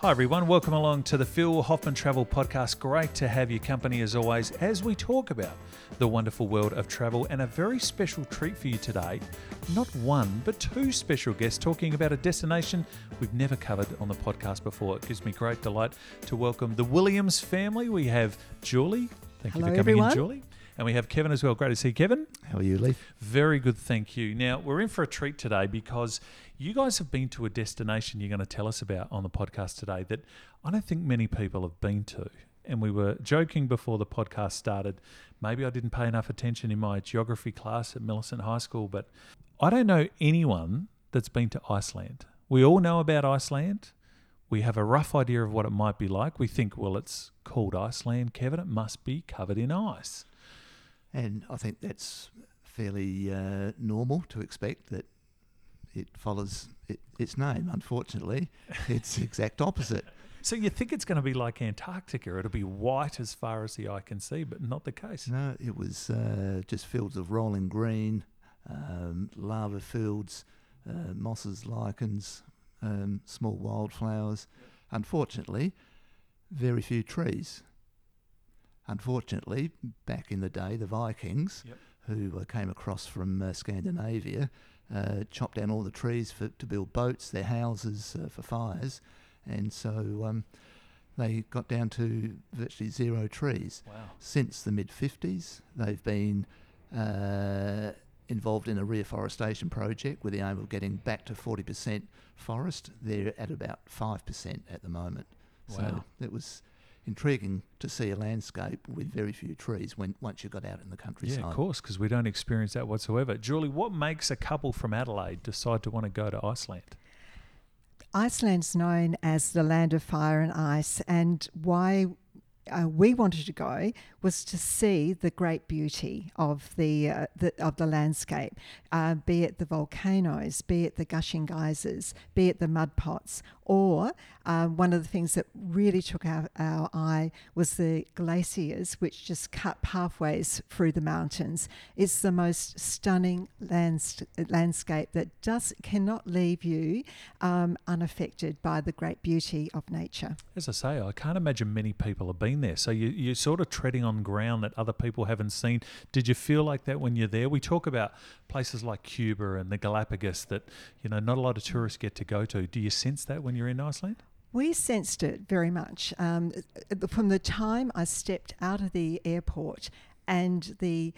Hi, everyone. Welcome along to the Phil Hoffmann Travel Podcast. Great to have your company as always as we talk about the wonderful world of travel and a very special treat for you today. Not one, but two special guests talking about a destination we've never covered on the podcast before. It gives me great delight to welcome the Williams family. We have Julie. Thank Hello, you for coming everyone. in, Julie. And we have Kevin as well. Great to see you, Kevin. How are you, Lee? Very good, thank you. Now, we're in for a treat today because you guys have been to a destination you're going to tell us about on the podcast today that I don't think many people have been to. And we were joking before the podcast started. Maybe I didn't pay enough attention in my geography class at Millicent High School, but I don't know anyone that's been to Iceland. We all know about Iceland. We have a rough idea of what it might be like. We think, well, it's called Iceland, Kevin. It must be covered in ice. And I think that's fairly uh, normal to expect that it follows it, its name. Unfortunately, it's the exact opposite. So you think it's going to be like Antarctica? It'll be white as far as the eye can see, but not the case. No, it was uh, just fields of rolling green, um, lava fields, uh, mosses, lichens, um, small wildflowers. Unfortunately, very few trees. Unfortunately, back in the day, the Vikings, Yep. who uh, came across from uh, Scandinavia, uh, chopped down all the trees for, to build boats, their houses uh, for fires, and so um, they got down to virtually zero trees. Wow. Since the mid 50s, they've been uh, involved in a reforestation project with the aim of getting back to 40% forest. They're at about 5% at the moment. So it was intriguing to see a landscape with very few trees when once you got out in the countryside. Yeah, of course, because we don't experience that whatsoever. Julie, what makes a couple from Adelaide decide to want to go to Iceland? Iceland's known as the land of fire and ice, and why uh, we wanted to go was to see the great beauty of the, uh, the of the landscape, uh, be it the volcanoes, be it the gushing geysers, be it the mud pots, or uh, one of the things that really took our, our eye was the glaciers, which just cut pathways through the mountains. It's the most stunning lands- landscape that does cannot leave you um, unaffected by the great beauty of nature. As I say, I can't imagine many people have been there. So you, you're sort of treading on ground that other people haven't seen. Did you feel like that when you're there? We talk about places like Cuba and the Galapagos that you know not a lot of tourists get to go to. Do you sense that when you're in Iceland? We sensed it very much um, from the time I stepped out of the airport and the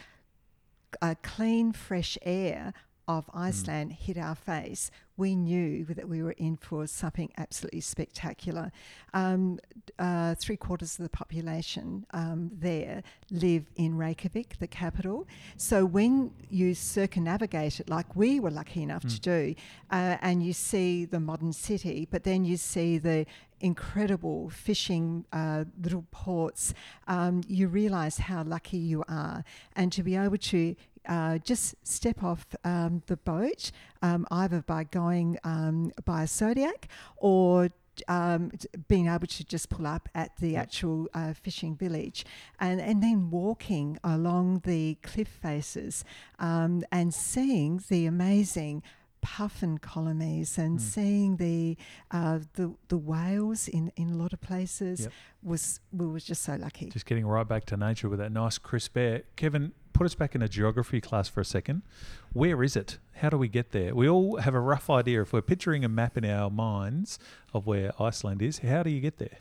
uh, clean, fresh air of Iceland hit our face. We knew that we were in for something absolutely spectacular. Um, uh, three quarters of the population um, there live in Reykjavik, the capital. So when you circumnavigate it, like we were lucky enough to do, uh, and you see the modern city, but then you see the incredible fishing uh, little ports, um, you realize how lucky you are. And to be able to uh, just step off um, the boat, um, either by going um, by a Zodiac or um, being able to just pull up at the actual uh, fishing village and, and then walking along the cliff faces um, and seeing the amazing puffin colonies and seeing the, uh, the the whales in, in a lot of places Yep. was we were just so lucky. Just getting right back to nature with that nice crisp air. Kevin, put us back in a geography class for a second. Where is it? How do we get there? We all have a rough idea. If we're picturing a map in our minds of where Iceland is, how do you get there?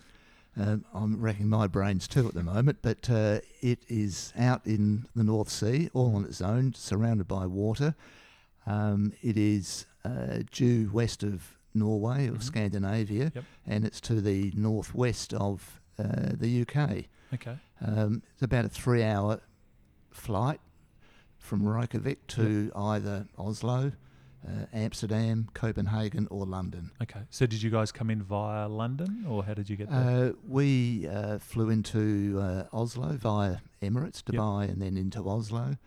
Um, I'm racking my brains too at the moment, but uh, it is out in the North Sea, all on its own, surrounded by water. Um, it is uh, due west of Norway, of Mhm. Scandinavia, Yep. and it's to the northwest of uh, the UK. Okay. Um, it's about a three hour flight from Reykjavik to either Oslo, uh, Amsterdam, Copenhagen, or London. Okay. So did you guys come in via London or how did you get there? Uh, we uh, flew into uh, Oslo via Emirates, Yep. Dubai, and then into Oslo.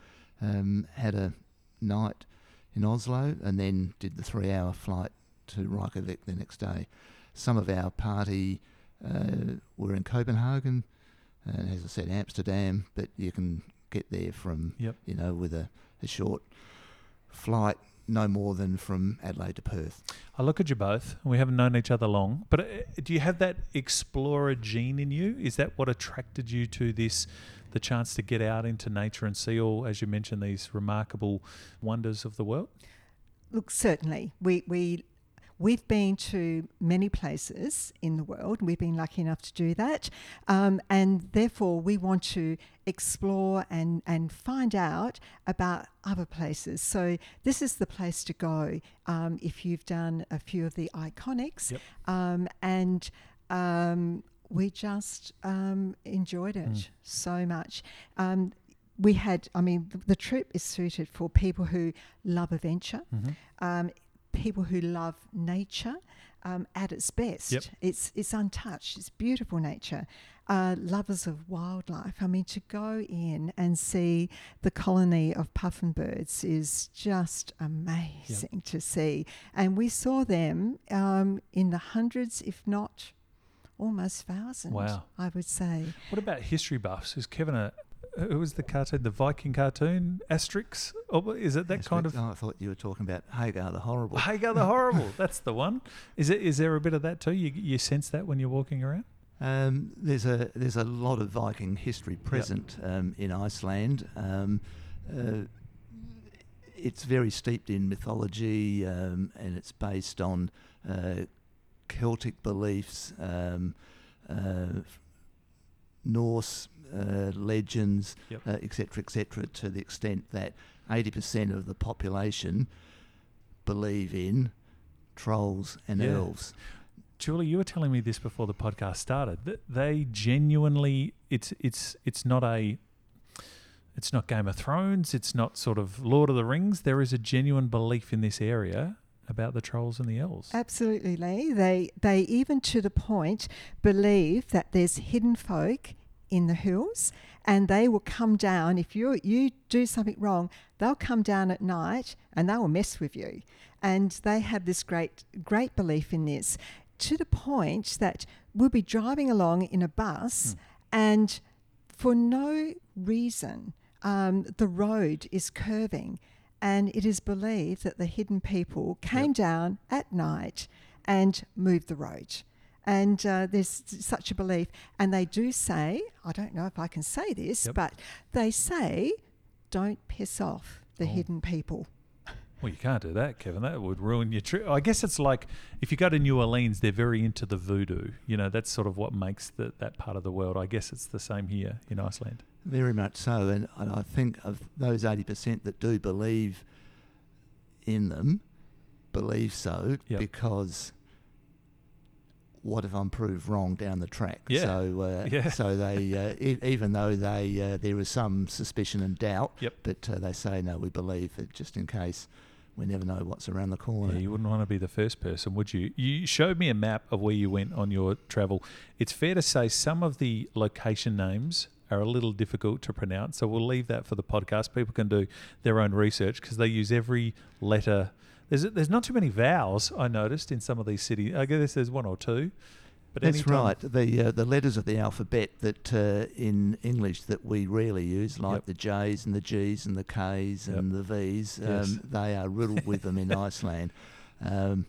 Um, had a night in Oslo, and then did the three-hour flight to Reykjavik the next day. Some of our party uh, were in Copenhagen, and as I said, Amsterdam. But you can get there from Yep. you know with a, a short flight no more than from Adelaide to Perth. I look at you both, and we haven't known each other long. But uh, do you have that explorer gene in you? Is that what attracted you to this, the chance to get out into nature and see all, as you mentioned, these remarkable wonders of the world? Look, certainly, we we We've been to many places in the world. We've been lucky enough to do that. Um, and therefore, we want to explore and, and find out about other places. So, this is the place to go um, if you've done a few of the iconics. Yep. Um, and um, we just um, enjoyed it mm. so much um, we had, I mean, the, the, trip is suited for people who love adventure. Mm-hmm. Um, people who love nature um, at its best. Yep. It's it's untouched. It's beautiful nature. Uh, lovers of wildlife. I mean, to go in and see the colony of puffin birds is just amazing yep. to see. And we saw them um, in the hundreds, if not almost thousand. Wow. I would say. What about history buffs? Is Kevin a, who was the cartoon? The Viking cartoon, Asterix? Oh, is it that Asterix? kind of? Oh, I thought you were talking about Hagar the Horrible. Hagar the Horrible. That's the one. Is it? Is there a bit of that too? You you sense that when you're walking around? Um, there's a there's a lot of Viking history present yep. um, in Iceland. Um, uh, it's very steeped in mythology, um, and it's based on uh, Celtic beliefs, um, uh, Norse uh, legends, etc., yep. etc., uh, et to the extent that 80% of the population believe in trolls and yeah. elves. Julie, you were telling me this before the podcast started. That they genuinely, it's it's it's not a, it's not Game of Thrones. It's not sort of Lord of the Rings. There is a genuine belief in this area about the trolls and the elves. Absolutely, Lee. They they even to the point believe that there's hidden folk in the hills and they will come down if you you do something wrong they'll come down at night and they will mess with you and they have this great great belief in this to the point that we'll be driving along in a bus mm. and for no reason um, the road is curving and it is believed that the hidden people came yep. down at night and moved the road and uh, there's such a belief. And they do say, I don't know if I can say this, yep. but they say, don't piss off the oh. hidden people. Well, you can't do that, Kevin. That would ruin your trip. I guess it's like if you go to New Orleans, they're very into the voodoo. You know, that's sort of what makes the, that part of the world. I guess it's the same here in Iceland. Very much so. And, and I think of those 80% that do believe in them, believe so yep. because what if I'm proved wrong down the track? Yeah. So, uh, yeah. so they, uh, e- even though they, uh, there is some suspicion and doubt, yep. but uh, they say no, we believe it just in case. We never know what's around the corner. Yeah, you wouldn't want to be the first person, would you? You showed me a map of where you went on your travel. It's fair to say some of the location names are a little difficult to pronounce, so we'll leave that for the podcast. People can do their own research because they use every letter there's there's not too many vowels I noticed in some of these cities. I guess there's one or two. But That's right. The uh, the letters of the alphabet that uh, in English that we rarely use, like yep. the J's and the G's and the K's yep. and the V's, um, yes. they are riddled with them in Iceland. Um,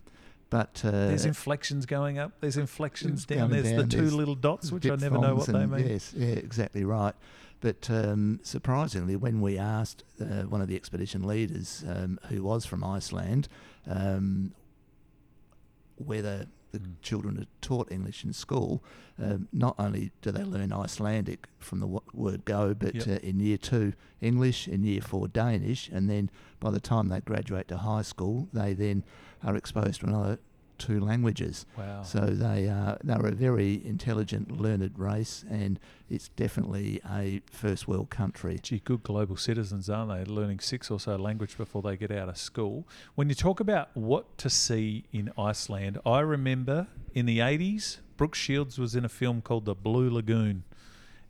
but uh, there's inflections going up. There's inflections down. There's down, the two little dots, which I never know what they mean. Yes, yeah, exactly right. But um, surprisingly, when we asked uh, one of the expedition leaders, um, who was from Iceland, um, whether the mm. children are taught English in school, um, not only do they learn Icelandic from the w- word go, but yep. uh, in year two, English, in year four, Danish, and then by the time they graduate to high school, they then are exposed to another two languages. Wow. So they are they're a very intelligent, learned race, and it's definitely a first world country. Gee, good global citizens, aren't they? Learning six or so language before they get out of school. When you talk about what to see in Iceland, I remember in the eighties, Brooke Shields was in a film called The Blue Lagoon.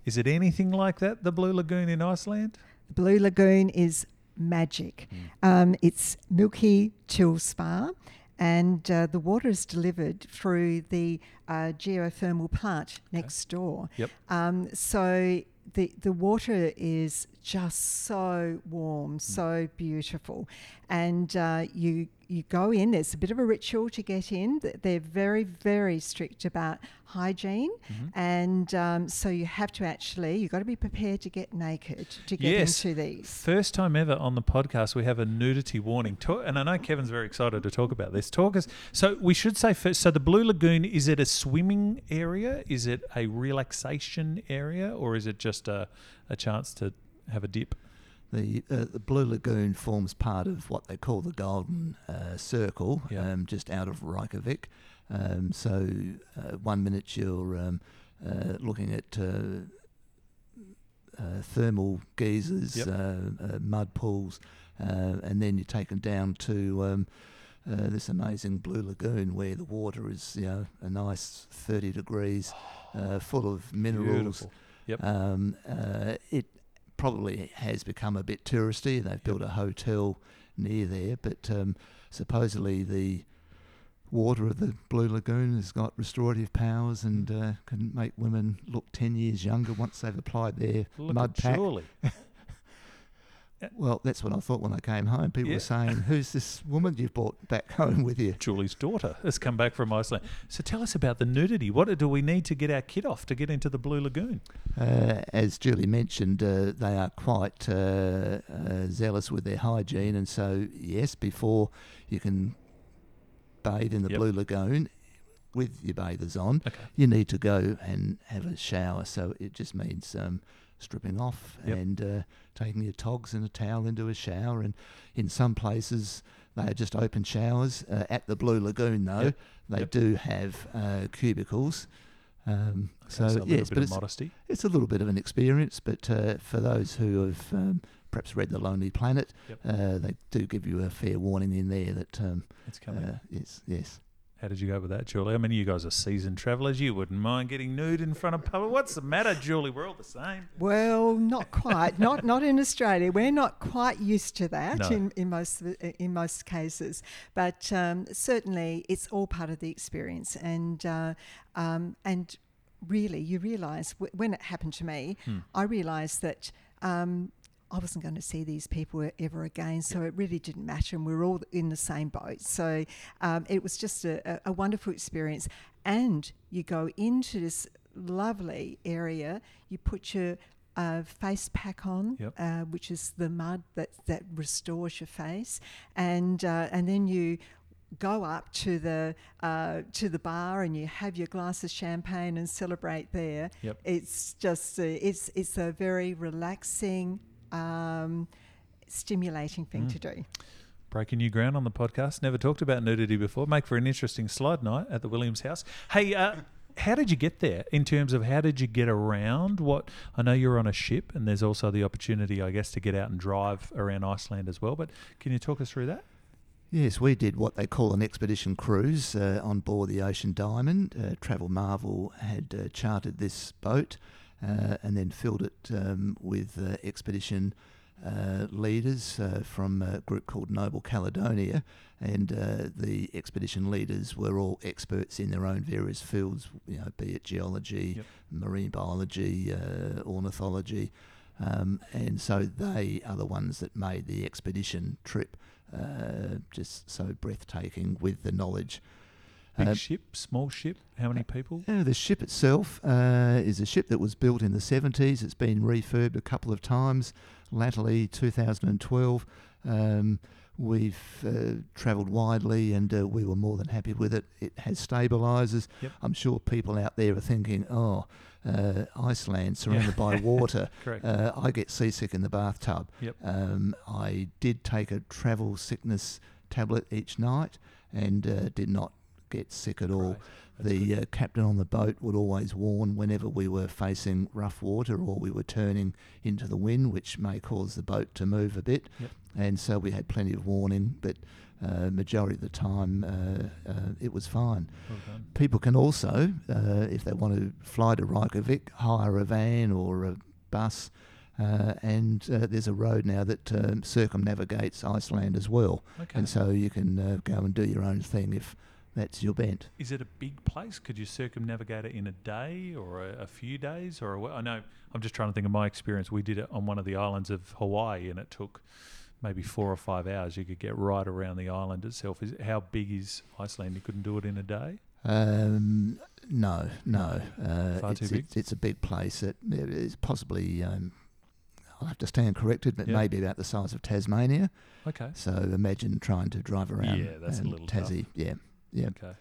Is it anything like that, the Blue Lagoon in Iceland? The Blue Lagoon is magic. Mm. Um, it's milky chill spa and uh, the water is delivered through the uh, geothermal plant next door. Yep. Um, so the the water is just so warm, so beautiful, and uh, you you go in. There's a bit of a ritual to get in. They're very very strict about hygiene, and um, so you have to actually you've got to be prepared to get naked to get Yes. into these. First time ever on the podcast, we have a nudity warning. Talk, and I know Kevin's very excited to talk about this. Talk us. So we should say first. So the Blue Lagoon is it a swimming area? Is it a relaxation area, or is it just a, a chance to have a dip? The, uh, the Blue Lagoon forms part of what they call the Golden uh, Circle, Yeah. um, just out of Reykjavik. Um, so uh, one minute you're um, uh, looking at uh, uh, thermal geysers, Yep. uh, uh, mud pools, uh, and then you're taken down to um, uh, this amazing Blue Lagoon where the water is, you know, a nice 30 degrees, uh, full of minerals. Beautiful. Yep. Um, uh, it probably has become a bit touristy. They've built a hotel near there, but um, supposedly the water of the Blue Lagoon has got restorative powers and uh, can make women look 10 years younger once they've applied their Look mud pack. Julie. Well, that's what I thought when I came home. People Yeah. were saying, Who's this woman you've brought back home with you? Julie's daughter has come back from Iceland. So tell us about the nudity. What do we need to get our kid off to get into the Blue Lagoon? Uh, as Julie mentioned, uh, they are quite uh, uh, zealous with their hygiene, and so yes, before you can bathe in the Yep. Blue Lagoon with your bathers on, Okay. you need to go and have a shower. So it just means um, stripping off Yep. and uh, taking your togs and a towel into a shower. And in some places, they are just open showers. Uh, at the Blue Lagoon, though, Yep. they Yep. do have uh, cubicles. Um, Okay, so, a little yes, bit but of it's, modesty. it's a little bit of an experience, but uh, for those who have um, perhaps read The Lonely Planet, uh, they do give you a fair warning in there that um, It's coming. uh, yes, yes. How did you go with that, Julie? I mean, you guys are seasoned travellers. You wouldn't mind getting nude in front of public. What's the matter, Julie? We're all the same. Well, not quite. not not in Australia. We're not quite used to that No. in, in most in most cases. But um, certainly, it's all part of the experience. And uh, um, and really, you realise w- when it happened to me, Hmm. I realised that. Um, I wasn't going to see these people ever again, so it really didn't matter, and we were all in the same boat. So um, it was just a, a, wonderful experience. And you go into this lovely area, you put your uh, face pack on, Yep. uh, which is the mud that, that restores your face, and uh, and then you go up to the uh, to the bar and you have your glass of champagne and celebrate there. Yep. It's just it's it's a very relaxing, um, stimulating thing Mm. to do. Breaking new ground on the podcast. Never talked about nudity before. Make for an interesting slide night at the Williams house. Hey, uh, how did you get there in terms of how did you get around? What I know you're on a ship, and there's also the opportunity, I guess, to get out and drive around Iceland as well. But can you talk us through that? Yes, we did what they call an expedition cruise uh, on board the Ocean Diamond. Uh, Travel Marvel had uh, chartered this boat and then filled it um, with uh, expedition uh, leaders uh, from a group called Noble Caledonia. And uh, the expedition leaders were all experts in their own various fields, you know, be it geology, Yep. marine biology, uh, ornithology. Um, and so they are the ones that made the expedition trip uh, just so breathtaking with the knowledge. Big Uh, ship, small ship. How many people? uh, the ship itself uh, is a ship that was built in the 70s. It's been refurbed a couple of times. Latterly, 2012, um, we've uh, travelled widely and uh, we were more than happy with it. It has stabilisers. Yep. I'm sure people out there are thinking, oh, uh, Iceland surrounded by water. Correct. Uh, I get seasick in the bathtub. Yep. Um, I did take a travel sickness tablet each night and uh, did not get sick at all. The uh, captain on the boat would always warn whenever we were facing rough water or we were turning into the wind, which may cause the boat to move a bit. Yep. And so we had plenty of warning, but uh, majority of the time uh, uh, it was fine. People can also, uh, if they want to fly to Reykjavik, hire a van or a bus Uh, and uh, there's a road now that um, circumnavigates Iceland as well, Okay. and so you can uh, go and do your own thing if that's your bent. Is it a big place? Could you circumnavigate it in a day or a, a few days? Or a, I know I'm just trying to think of my experience. We did it on one of the islands of Hawaii, and it took maybe four or five hours. You could get right around the island itself. Is how big is Iceland? You couldn't do it in a day. Um, no, no. Uh, Far it's, too big? It's, it's a big place. It, it is possibly. Um, I'll have to stand corrected, but Yeah. maybe about the size of Tasmania. Okay. So imagine trying to drive around. Yeah, that's a little tough. Yeah, yeah. Okay.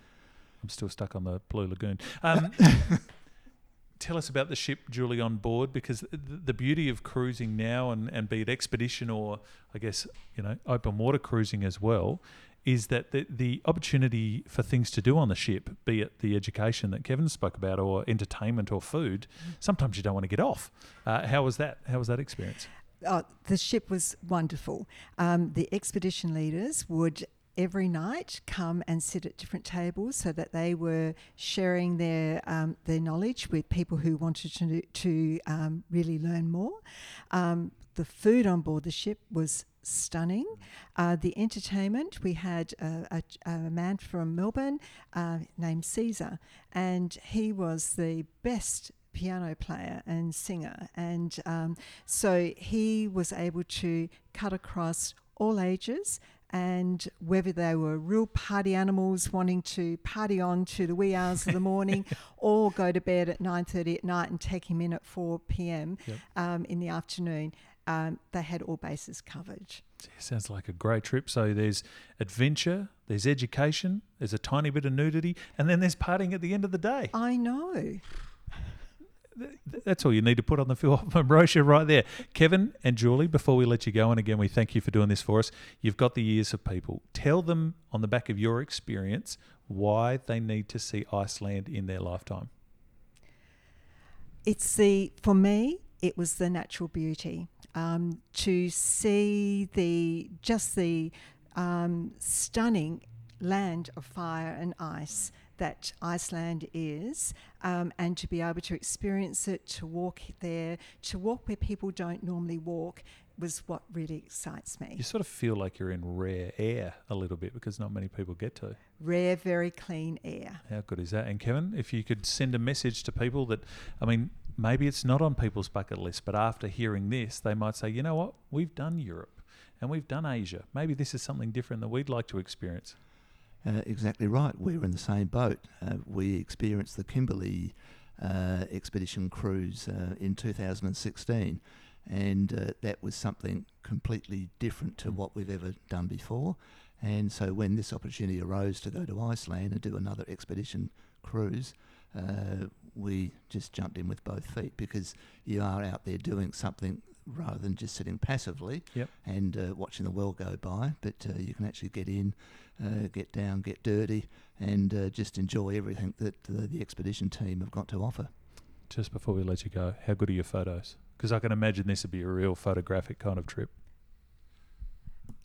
I'm still stuck on the Blue Lagoon. Um, tell us about the ship, Julie, on board, because th- the beauty of cruising now, and, and be it expedition or, I guess, you know, open water cruising as well, is that the, the opportunity for things to do on the ship, be it the education that Kevin spoke about, or entertainment or food, sometimes you don't want to get off. Uh, how was that? How was that experience? Oh, the ship was wonderful. Um, the expedition leaders would every night come and sit at different tables so that they were sharing their um, their knowledge with people who wanted to to um, really learn more. Um, the food on board the ship was stunning. Uh, the entertainment we had a, a, a man from Melbourne uh, named Caesar, and he was the best piano player and singer, and um, so he was able to cut across all ages and whether they were real party animals wanting to party on to the wee hours of the morning or go to bed at 9.30 at night and take him in at 4 p.m. Yep. Um, in the afternoon, um, they had all bases covered. Sounds like a great trip. So there's adventure, there's education, there's a tiny bit of nudity, and then there's partying at the end of the day. I know. Th- That's all you need to put on the brochure right there. Kevin and Julie, before we let you go, and again, we thank you for doing this for us. You've got the ears of people. Tell them on the back of your experience why they need to see Iceland in their lifetime. It's the for me. It was the natural beauty um, to see the just the um, stunning land of fire and ice that Iceland is, um, and to be able to experience it, to walk there, to walk where people don't normally walk, was what really excites me. You sort of feel like you're in rare air a little bit because not many people get to. Rare, very clean air. How good is that? And Kevin, if you could send a message to people that, I mean, maybe it's not on people's bucket list, but after hearing this, they might say, you know what, we've done Europe and we've done Asia. Maybe this is something different that we'd like to experience. Uh, exactly right. We were in the same boat. Uh, we experienced the Kimberley uh, expedition cruise uh, in 2016, and uh, that was something completely different to what we've ever done before. And so, when this opportunity arose to go to Iceland and do another expedition cruise, we just jumped in with both feet because you are out there doing something rather than just sitting passively Yep. and uh, watching the world go by. But uh, you can actually get in, uh, get down, get dirty, and uh, just enjoy everything that the expedition team have got to offer. Just before we let you go, how good are your photos? Because I can imagine this would be a real photographic kind of trip.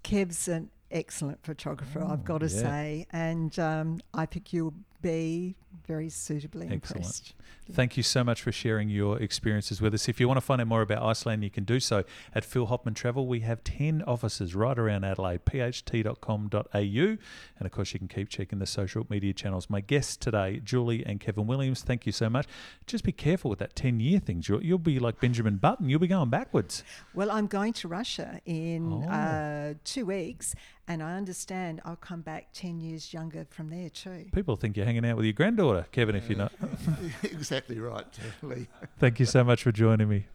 Kev's an excellent photographer, Oh, I've got to yeah. say, and um, I think you'll be very suitably Excellent. impressed. Thank you so much for sharing your experiences with us. If you want to find out more about Iceland, you can do so at Phil Hoffmann Travel. We have 10 offices right around Adelaide, pht.com.au. And of course, you can keep checking the social media channels. My guests today, Julie and Kevin Williams, thank you so much. Just be careful with that 10 year thing. You'll, you'll be like Benjamin Button, you'll be going backwards. Well, I'm going to Russia in Oh. uh, two weeks, and I understand I'll come back 10 years younger from there too. People think you're hanging out with your granddaughter, Kevin, if you're not. exactly right, Lee. Thank you so much for joining me.